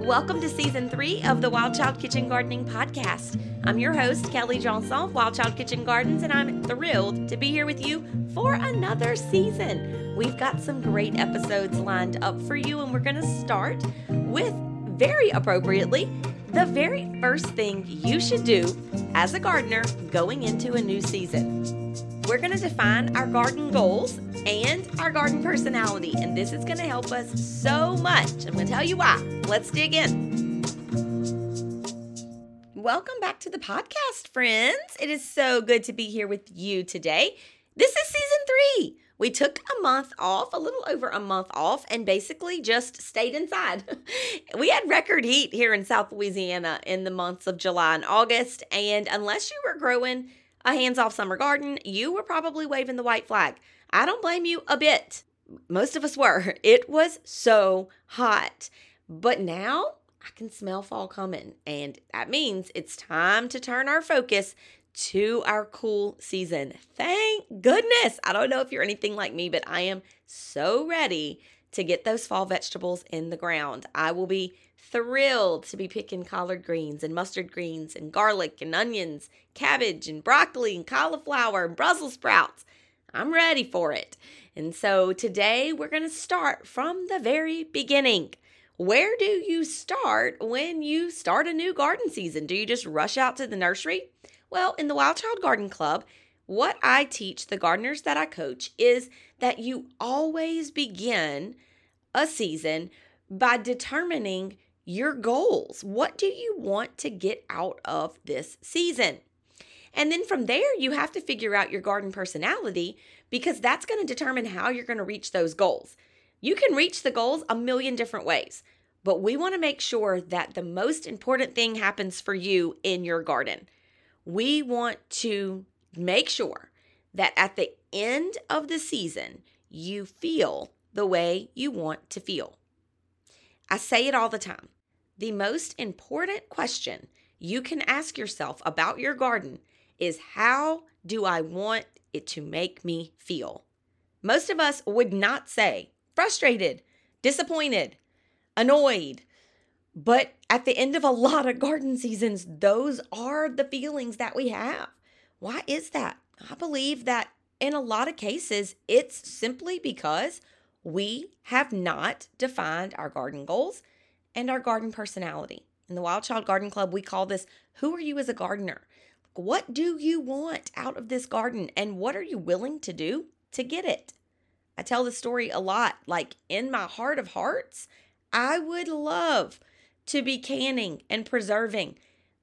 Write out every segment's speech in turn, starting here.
Welcome to season three of the Wild Child Kitchen Gardening Podcast. I'm your host, Kelly Johnson of Wild Child Kitchen Gardens, and I'm thrilled to be here with you for another season. We've got some great episodes lined up for you, and we're going to start with, very appropriately, the very first thing you should do as a gardener going into a new season. We're going to define our garden goals and our garden personality, and this is going to help us so much. I'm going to tell you why. Let's dig in. Welcome back to the podcast, friends. It is so good to be here with you today. This is season three. We took a month off, a little over a month off, and basically just stayed inside. we had record heat here in South Louisiana in the months of July and August, and unless you were growing a hands off summer garden, you were probably waving the white flag. I don't blame you a bit. Most of us were. It was so hot. But now I can smell fall coming, and that means it's time to turn our focus to our cool season. Thank goodness. I don't know if you're anything like me, but I am so ready to get those fall vegetables in the ground. I will be thrilled to be picking collard greens and mustard greens and garlic and onions, cabbage and broccoli and cauliflower and Brussels sprouts. I'm ready for it. And so today we're going to start from the very beginning. Where do you start when you start a new garden season? Do you just rush out to the nursery? Well, in the Wild Child Garden Club, what I teach the gardeners that I coach is that you always begin a season by determining your goals. What do you want to get out of this season? And then from there, you have to figure out your garden personality because that's going to determine how you're going to reach those goals. You can reach the goals a million different ways, but we want to make sure that the most important thing happens for you in your garden. We want to make sure that at the end of the season, you feel the way you want to feel. I say it all the time. The most important question you can ask yourself about your garden is how do I want it to make me feel? Most of us would not say frustrated, disappointed, annoyed. But at the end of a lot of garden seasons, those are the feelings that we have. Why is that? I believe that in a lot of cases, it's simply because we have not defined our garden goals and our garden personality. In the Wild Child Garden Club, we call this Who Are You as a Gardener? What do you want out of this garden and what are you willing to do to get it? I tell the story a lot. Like in my heart of hearts, I would love to be canning and preserving.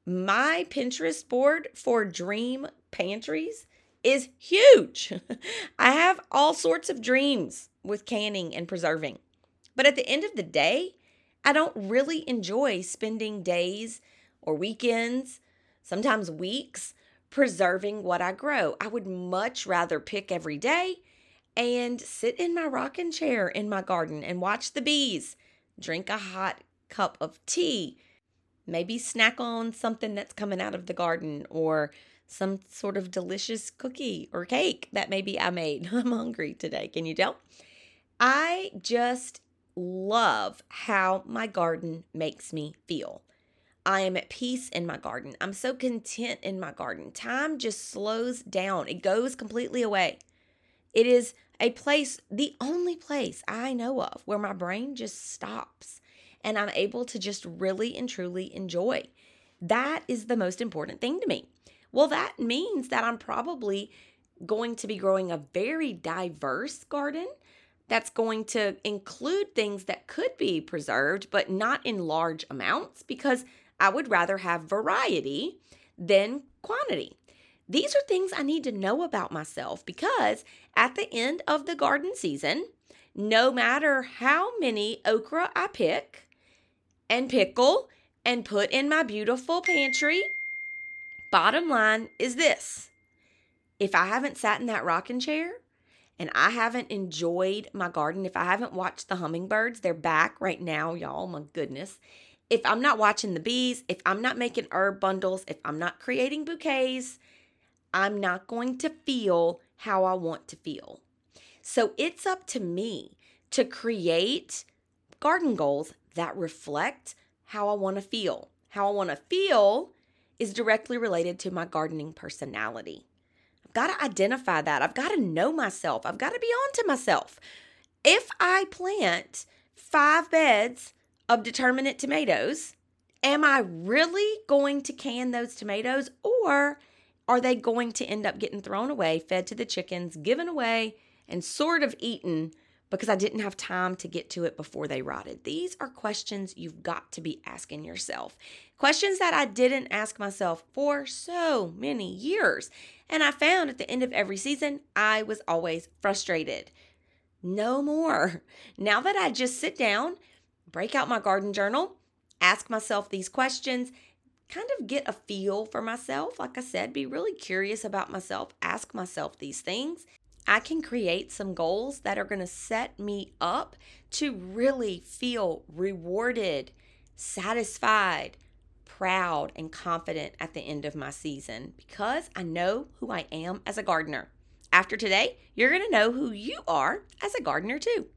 My Pinterest board for dream pantries is huge. I have all sorts of dreams with canning and preserving. But at the end of the day, I don't really enjoy spending days or weekends, sometimes weeks, preserving what I grow. I would much rather pick every day and sit in my rocking chair in my garden and watch the bees, drink a hot cup of tea, maybe snack on something that's coming out of the garden or some sort of delicious cookie or cake that maybe I made. I'm hungry today. Can you tell? I just love how my garden makes me feel. I am at peace in my garden. I'm so content in my garden. Time just slows down, it goes completely away. It is a place, the only place I know of where my brain just stops and I'm able to just really and truly enjoy. That is the most important thing to me. Well, that means that I'm probably going to be growing a very diverse garden that's going to include things that could be preserved, but not in large amounts because I would rather have variety than quantity. These are things I need to know about myself because at the end of the garden season, no matter how many okra I pick and pickle and put in my beautiful pantry, bottom line is this if I haven't sat in that rocking chair and I haven't enjoyed my garden, if I haven't watched the hummingbirds, they're back right now, y'all, my goodness. If I'm not watching the bees, if I'm not making herb bundles, if I'm not creating bouquets, I'm not going to feel how I want to feel. So it's up to me to create garden goals that reflect how I want to feel. How I want to feel is directly related to my gardening personality. I've got to identify that. I've got to know myself. I've got to be on to myself. If I plant five beds of determinate tomatoes, am I really going to can those tomatoes or are they going to end up getting thrown away, fed to the chickens, given away, and sort of eaten because I didn't have time to get to it before they rotted? These are questions you've got to be asking yourself. Questions that I didn't ask myself for so many years. And I found at the end of every season, I was always frustrated. No more. Now that I just sit down, break out my garden journal, ask myself these questions, kind of get a feel for myself. Like I said, be really curious about myself, ask myself these things. I can create some goals that are going to set me up to really feel rewarded, satisfied, proud, and confident at the end of my season because I know who I am as a gardener. After today, you're going to know who you are as a gardener too.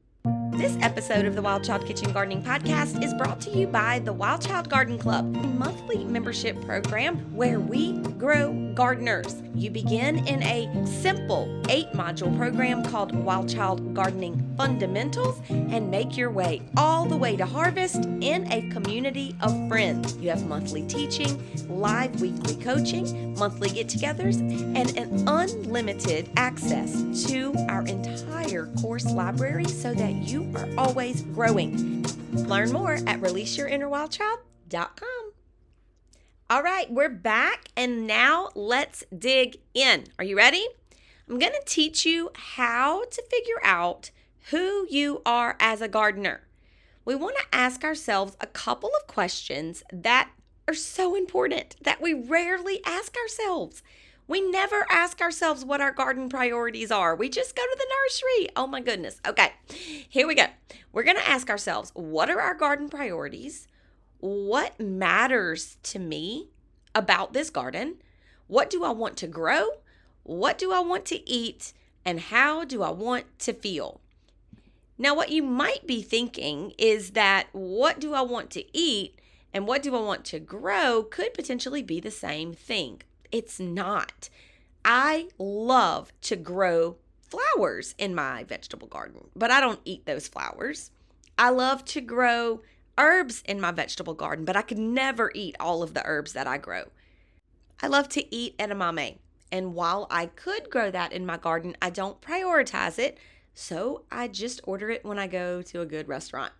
This episode of the Wild Child Kitchen Gardening Podcast is brought to you by the Wild Child Garden Club, a monthly membership program where we grow gardeners. You begin in a simple eight module program called Wild Child Gardening Fundamentals and make your way all the way to harvest in a community of friends. You have monthly teaching, live weekly coaching, monthly get togethers, and an unlimited access to our entire course library so that you are always growing. Learn more at releaseyourinnerwildchild.com. All right, we're back, and now let's dig in. Are you ready? I'm going to teach you how to figure out who you are as a gardener. We want to ask ourselves a couple of questions that are so important that we rarely ask ourselves. We never ask ourselves what our garden priorities are. We just go to the nursery. Oh my goodness. Okay, here we go. We're going to ask ourselves what are our garden priorities? What matters to me about this garden? What do I want to grow? What do I want to eat? And how do I want to feel? Now, what you might be thinking is that what do I want to eat and what do I want to grow could potentially be the same thing. It's not. I love to grow flowers in my vegetable garden, but I don't eat those flowers. I love to grow herbs in my vegetable garden, but I could never eat all of the herbs that I grow. I love to eat edamame, and while I could grow that in my garden, I don't prioritize it, so I just order it when I go to a good restaurant.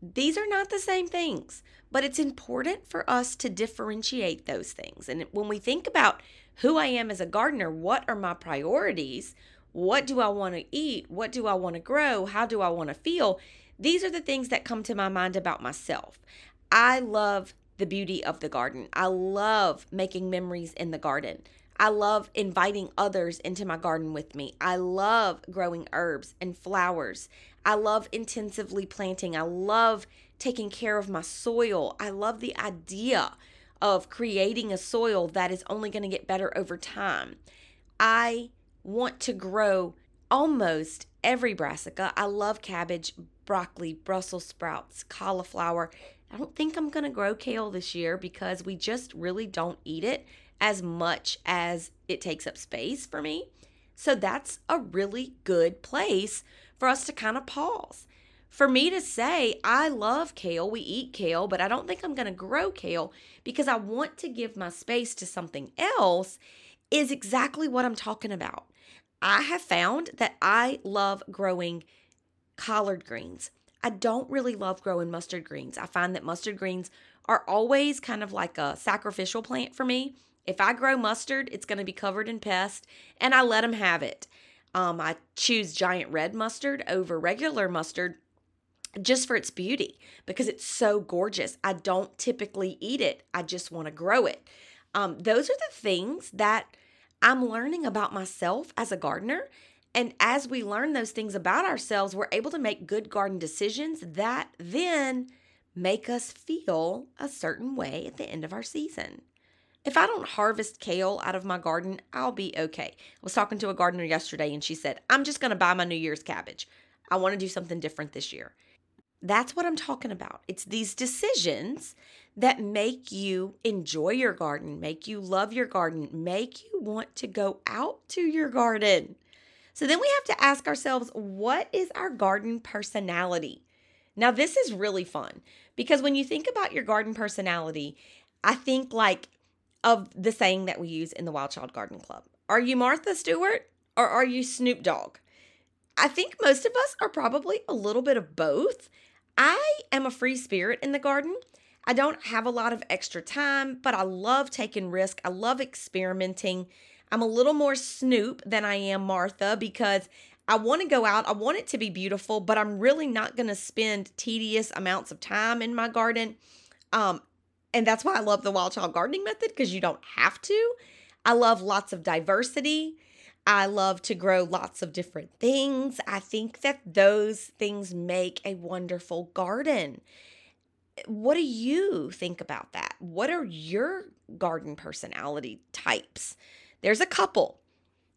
These are not the same things, but it's important for us to differentiate those things. And when we think about who I am as a gardener, what are my priorities? What do I want to eat? What do I want to grow? How do I want to feel? These are the things that come to my mind about myself. I love the beauty of the garden. I love making memories in the garden. I love inviting others into my garden with me. I love growing herbs and flowers. I love intensively planting. I love taking care of my soil. I love the idea of creating a soil that is only going to get better over time. I want to grow almost every brassica. I love cabbage, broccoli, Brussels sprouts, cauliflower. I don't think I'm going to grow kale this year because we just really don't eat it as much as it takes up space for me. So that's a really good place for us to kind of pause. For me to say, I love kale, we eat kale, but I don't think I'm going to grow kale because I want to give my space to something else is exactly what I'm talking about. I have found that I love growing collard greens. I don't really love growing mustard greens. I find that mustard greens are always kind of like a sacrificial plant for me. If I grow mustard, it's going to be covered in pest, and I let them have it. Um, I choose giant red mustard over regular mustard just for its beauty because it's so gorgeous. I don't typically eat it, I just want to grow it. Um, those are the things that I'm learning about myself as a gardener. And as we learn those things about ourselves, we're able to make good garden decisions that then make us feel a certain way at the end of our season. If I don't harvest kale out of my garden, I'll be okay. I was talking to a gardener yesterday and she said, I'm just going to buy my New Year's cabbage. I want to do something different this year. That's what I'm talking about. It's these decisions that make you enjoy your garden, make you love your garden, make you want to go out to your garden. So then we have to ask ourselves what is our garden personality? Now, this is really fun because when you think about your garden personality, I think like of the saying that we use in the Wild Child Garden Club Are you Martha Stewart or are you Snoop Dogg? I think most of us are probably a little bit of both. I am a free spirit in the garden. I don't have a lot of extra time, but I love taking risk. I love experimenting. I'm a little more Snoop than I am Martha because I want to go out. I want it to be beautiful, but I'm really not going to spend tedious amounts of time in my garden. Um, and that's why I love the wild child gardening method because you don't have to. I love lots of diversity. I love to grow lots of different things. I think that those things make a wonderful garden. What do you think about that? What are your garden personality types? There's a couple,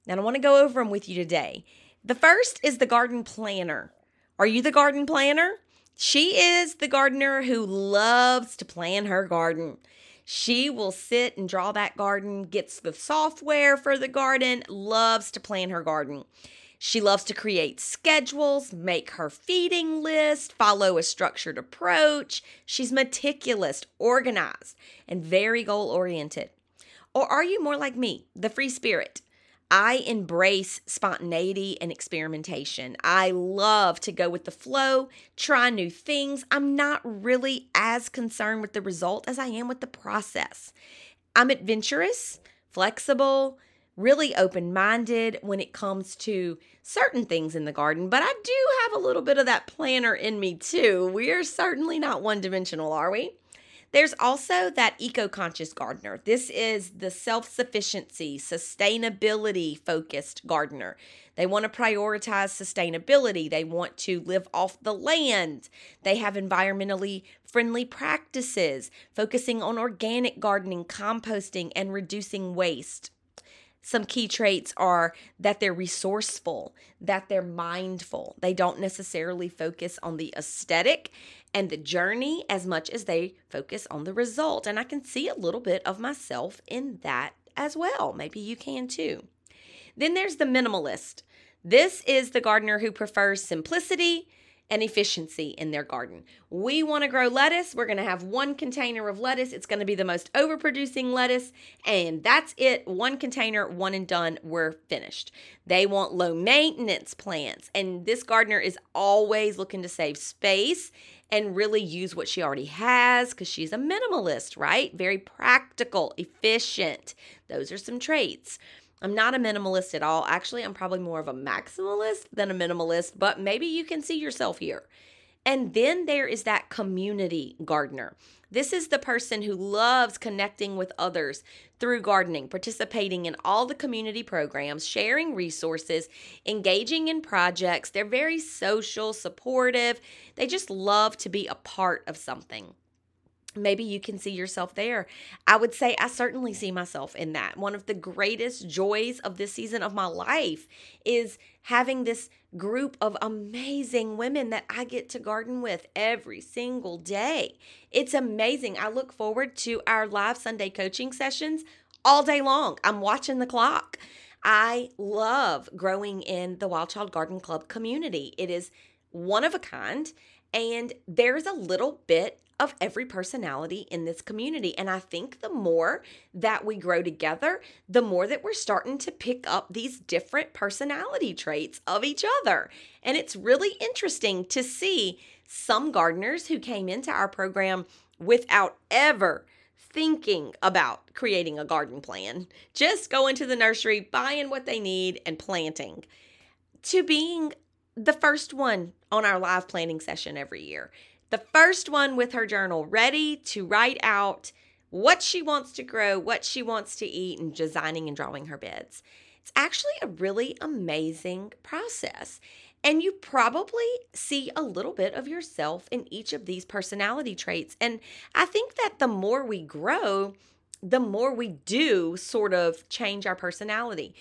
and I want to go over them with you today. The first is the garden planner. Are you the garden planner? She is the gardener who loves to plan her garden. She will sit and draw that garden, gets the software for the garden, loves to plan her garden. She loves to create schedules, make her feeding list, follow a structured approach. She's meticulous, organized, and very goal oriented. Or are you more like me, the free spirit? I embrace spontaneity and experimentation. I love to go with the flow, try new things. I'm not really as concerned with the result as I am with the process. I'm adventurous, flexible, really open minded when it comes to certain things in the garden, but I do have a little bit of that planner in me too. We are certainly not one dimensional, are we? There's also that eco conscious gardener. This is the self sufficiency, sustainability focused gardener. They want to prioritize sustainability. They want to live off the land. They have environmentally friendly practices, focusing on organic gardening, composting, and reducing waste. Some key traits are that they're resourceful, that they're mindful. They don't necessarily focus on the aesthetic and the journey as much as they focus on the result. And I can see a little bit of myself in that as well. Maybe you can too. Then there's the minimalist. This is the gardener who prefers simplicity and efficiency in their garden. We want to grow lettuce. We're going to have one container of lettuce. It's going to be the most overproducing lettuce, and that's it. One container, one and done. We're finished. They want low maintenance plants, and this gardener is always looking to save space and really use what she already has because she's a minimalist, right? Very practical, efficient. Those are some traits. I'm not a minimalist at all. Actually, I'm probably more of a maximalist than a minimalist, but maybe you can see yourself here. And then there is that community gardener. This is the person who loves connecting with others through gardening, participating in all the community programs, sharing resources, engaging in projects. They're very social, supportive. They just love to be a part of something maybe you can see yourself there. I would say I certainly see myself in that. One of the greatest joys of this season of my life is having this group of amazing women that I get to garden with every single day. It's amazing. I look forward to our live Sunday coaching sessions all day long. I'm watching the clock. I love growing in the Wild Child Garden Club community. It is one of a kind, and there's a little bit of every personality in this community. And I think the more that we grow together, the more that we're starting to pick up these different personality traits of each other. And it's really interesting to see some gardeners who came into our program without ever thinking about creating a garden plan, just going to the nursery, buying what they need, and planting, to being the first one on our live planning session every year the first one with her journal ready to write out what she wants to grow, what she wants to eat, and designing and drawing her beds. It's actually a really amazing process. And you probably see a little bit of yourself in each of these personality traits. And I think that the more we grow, the more we do sort of change our personality.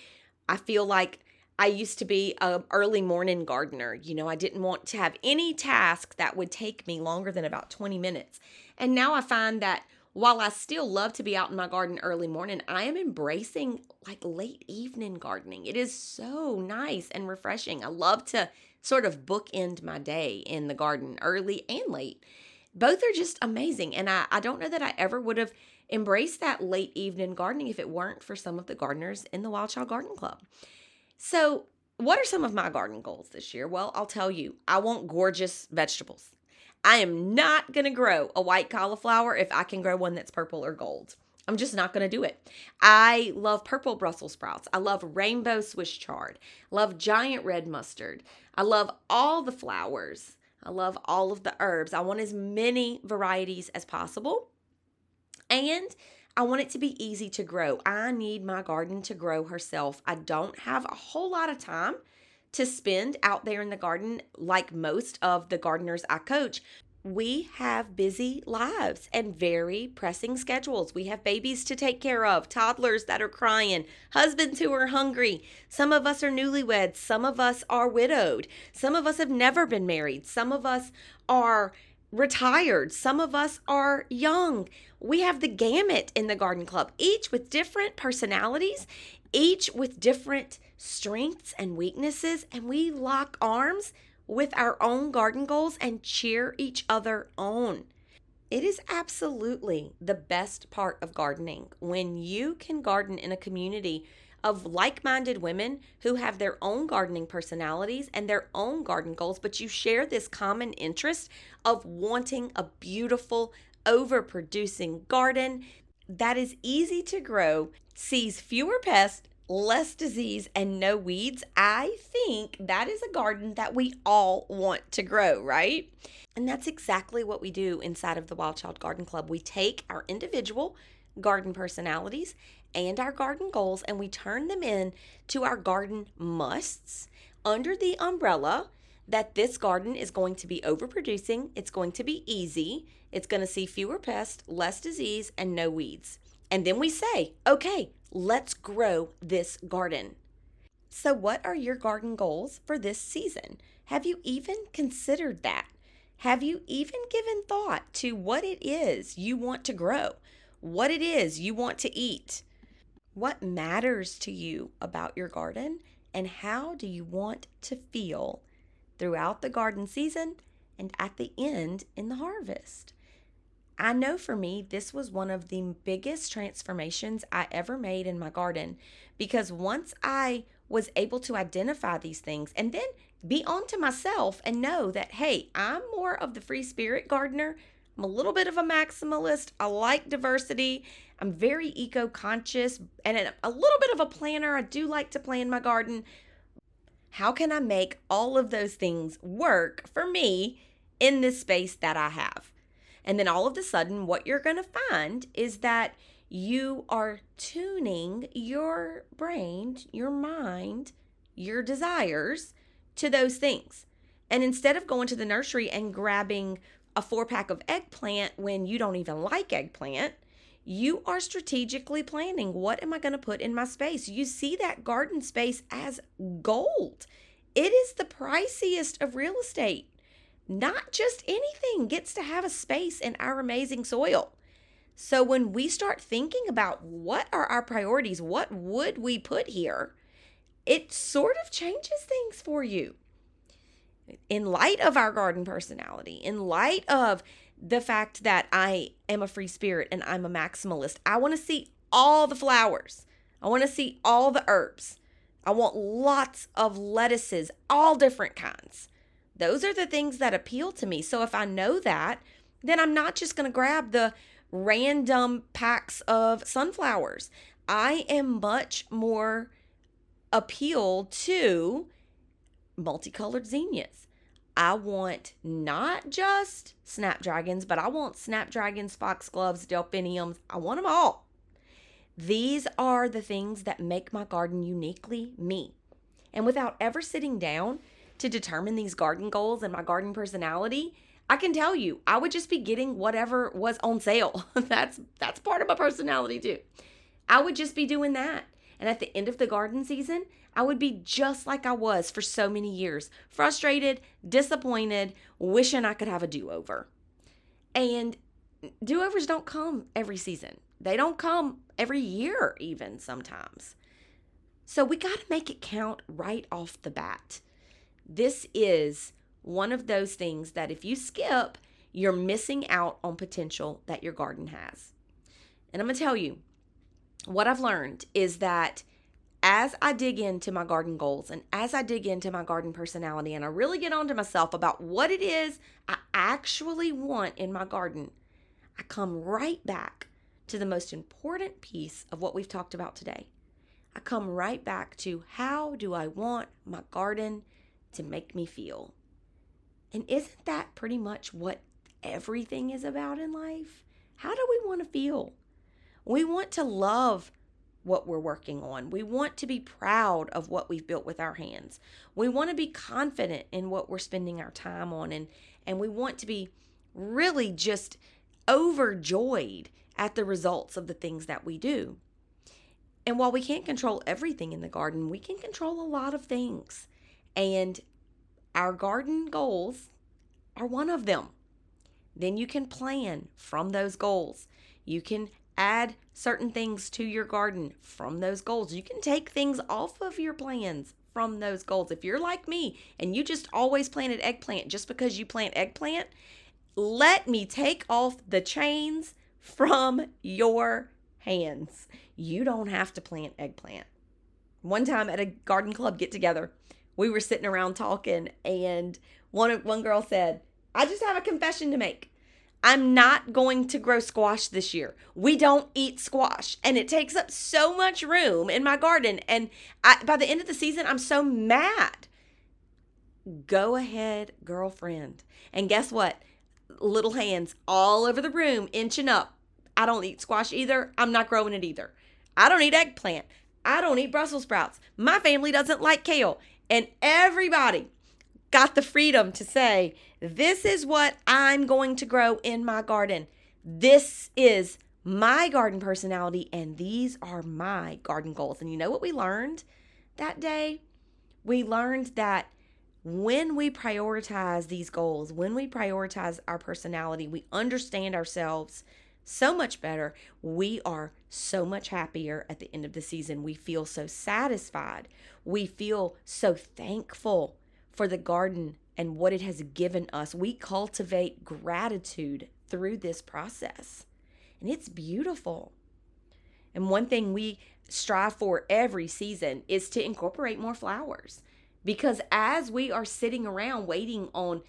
I feel like I used to be a early morning gardener. You know, I didn't want to have any task that would take me longer than about 20 minutes. And now I find that while I still love to be out in my garden early morning, I am embracing like late evening gardening. It is so nice and refreshing. I love to sort of bookend my day in the garden early and late. Both are just amazing. And I, I don't know that I ever would have embraced that late evening gardening if it weren't for some of the gardeners in the Wild Child Garden Club. So, what are some of my garden goals this year? Well, I'll tell you, I want gorgeous vegetables. I am not going to grow a white cauliflower if I can grow one that's purple or gold. I'm just not going to do it. I love purple Brussels sprouts. I love rainbow Swiss chard. love giant red mustard. I love all the flowers. I love all of the herbs. I want as many varieties as possible. And I want it to be easy to grow. I need my garden to grow herself. I don't have a whole lot of time to spend out there in the garden like most of the gardeners I coach. We have busy lives and very pressing schedules. We have babies to take care of, toddlers that are crying, husbands who are hungry. Some of us are newlyweds, some of us are widowed, some of us have never been married, some of us are retired, some of us are young. We have the gamut in the garden club, each with different personalities, each with different strengths and weaknesses, and we lock arms with our own garden goals and cheer each other on. It is absolutely the best part of gardening when you can garden in a community of like minded women who have their own gardening personalities and their own garden goals, but you share this common interest of wanting a beautiful, overproducing garden that is easy to grow, sees fewer pests, less disease, and no weeds. I think that is a garden that we all want to grow, right? And that's exactly what we do inside of the Wild Child Garden Club. We take our individual garden personalities and our garden goals and we turn them in to our garden musts under the umbrella that this garden is going to be overproducing, it's going to be easy, it's going to see fewer pests, less disease, and no weeds. And then we say, okay, let's grow this garden. So, what are your garden goals for this season? Have you even considered that? Have you even given thought to what it is you want to grow? What it is you want to eat? What matters to you about your garden? And how do you want to feel throughout the garden season and at the end in the harvest? I know for me, this was one of the biggest transformations I ever made in my garden because once I was able to identify these things and then be on to myself and know that, hey, I'm more of the free spirit gardener. I'm a little bit of a maximalist. I like diversity. I'm very eco conscious and a little bit of a planner. I do like to plan my garden. How can I make all of those things work for me in this space that I have? And then all of a sudden, what you're going to find is that you are tuning your brain, your mind, your desires to those things. And instead of going to the nursery and grabbing a four pack of eggplant when you don't even like eggplant, you are strategically planning what am I going to put in my space? You see that garden space as gold. It is the priciest of real estate. Not just anything gets to have a space in our amazing soil. So when we start thinking about what are our priorities, what would we put here, it sort of changes things for you. In light of our garden personality, in light of the fact that I am a free spirit and I'm a maximalist. I want to see all the flowers. I want to see all the herbs. I want lots of lettuces, all different kinds. Those are the things that appeal to me. So if I know that, then I'm not just going to grab the random packs of sunflowers. I am much more appealed to multicolored zinnias. I want not just snapdragons, but I want snapdragons, foxgloves, delphiniums. I want them all. These are the things that make my garden uniquely me. And without ever sitting down to determine these garden goals and my garden personality, I can tell you, I would just be getting whatever was on sale. that's that's part of my personality too. I would just be doing that. And at the end of the garden season, I would be just like I was for so many years frustrated, disappointed, wishing I could have a do over. And do overs don't come every season, they don't come every year, even sometimes. So we got to make it count right off the bat. This is one of those things that if you skip, you're missing out on potential that your garden has. And I'm going to tell you, what I've learned is that as I dig into my garden goals and as I dig into my garden personality and I really get onto myself about what it is I actually want in my garden, I come right back to the most important piece of what we've talked about today. I come right back to how do I want my garden to make me feel? And isn't that pretty much what everything is about in life? How do we want to feel? We want to love what we're working on. We want to be proud of what we've built with our hands. We want to be confident in what we're spending our time on and and we want to be really just overjoyed at the results of the things that we do. And while we can't control everything in the garden, we can control a lot of things. And our garden goals are one of them. Then you can plan from those goals. You can add certain things to your garden from those goals. You can take things off of your plans from those goals. If you're like me and you just always planted eggplant just because you plant eggplant, let me take off the chains from your hands. You don't have to plant eggplant. One time at a garden club get together, we were sitting around talking and one one girl said, "I just have a confession to make. I'm not going to grow squash this year. We don't eat squash and it takes up so much room in my garden. And I, by the end of the season, I'm so mad. Go ahead, girlfriend. And guess what? Little hands all over the room, inching up. I don't eat squash either. I'm not growing it either. I don't eat eggplant. I don't eat Brussels sprouts. My family doesn't like kale. And everybody got the freedom to say, This is what I'm going to grow in my garden. This is my garden personality, and these are my garden goals. And you know what we learned that day? We learned that when we prioritize these goals, when we prioritize our personality, we understand ourselves so much better. We are so much happier at the end of the season. We feel so satisfied. We feel so thankful for the garden and what it has given us. We cultivate gratitude through this process, and it's beautiful. And one thing we strive for every season is to incorporate more flowers because as we are sitting around waiting on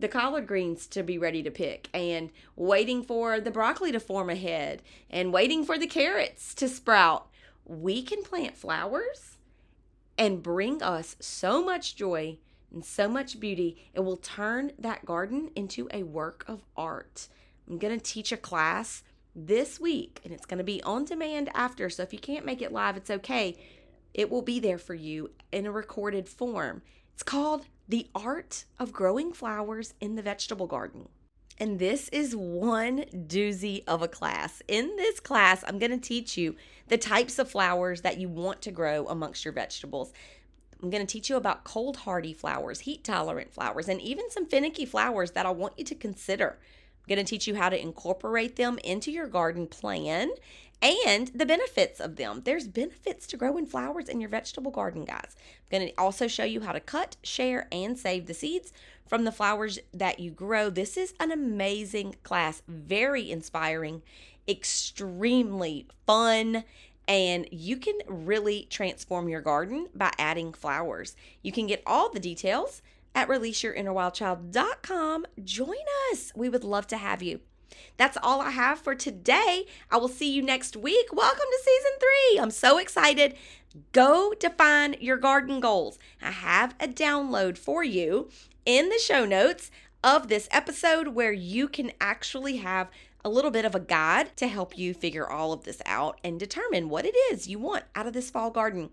the collard greens to be ready to pick and waiting for the broccoli to form a head and waiting for the carrots to sprout, we can plant flowers and bring us so much joy and so much beauty. It will turn that garden into a work of art. I'm going to teach a class this week and it's going to be on demand after. So if you can't make it live, it's okay. It will be there for you in a recorded form. It's called The Art of Growing Flowers in the Vegetable Garden. And this is one doozy of a class. In this class, I'm going to teach you the types of flowers that you want to grow amongst your vegetables. I'm going to teach you about cold hardy flowers, heat tolerant flowers, and even some finicky flowers that I want you to consider. I'm going to teach you how to incorporate them into your garden plan and the benefits of them. There's benefits to growing flowers in your vegetable garden, guys. I'm going to also show you how to cut, share, and save the seeds from the flowers that you grow. This is an amazing class, very inspiring, extremely fun and you can really transform your garden by adding flowers. You can get all the details at releaseyourinnerwildchild.com. Join us. We would love to have you. That's all I have for today. I will see you next week. Welcome to season three. I'm so excited. Go define your garden goals. I have a download for you in the show notes of this episode where you can actually have a little bit of a guide to help you figure all of this out and determine what it is you want out of this fall garden.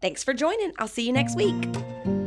Thanks for joining. I'll see you next week.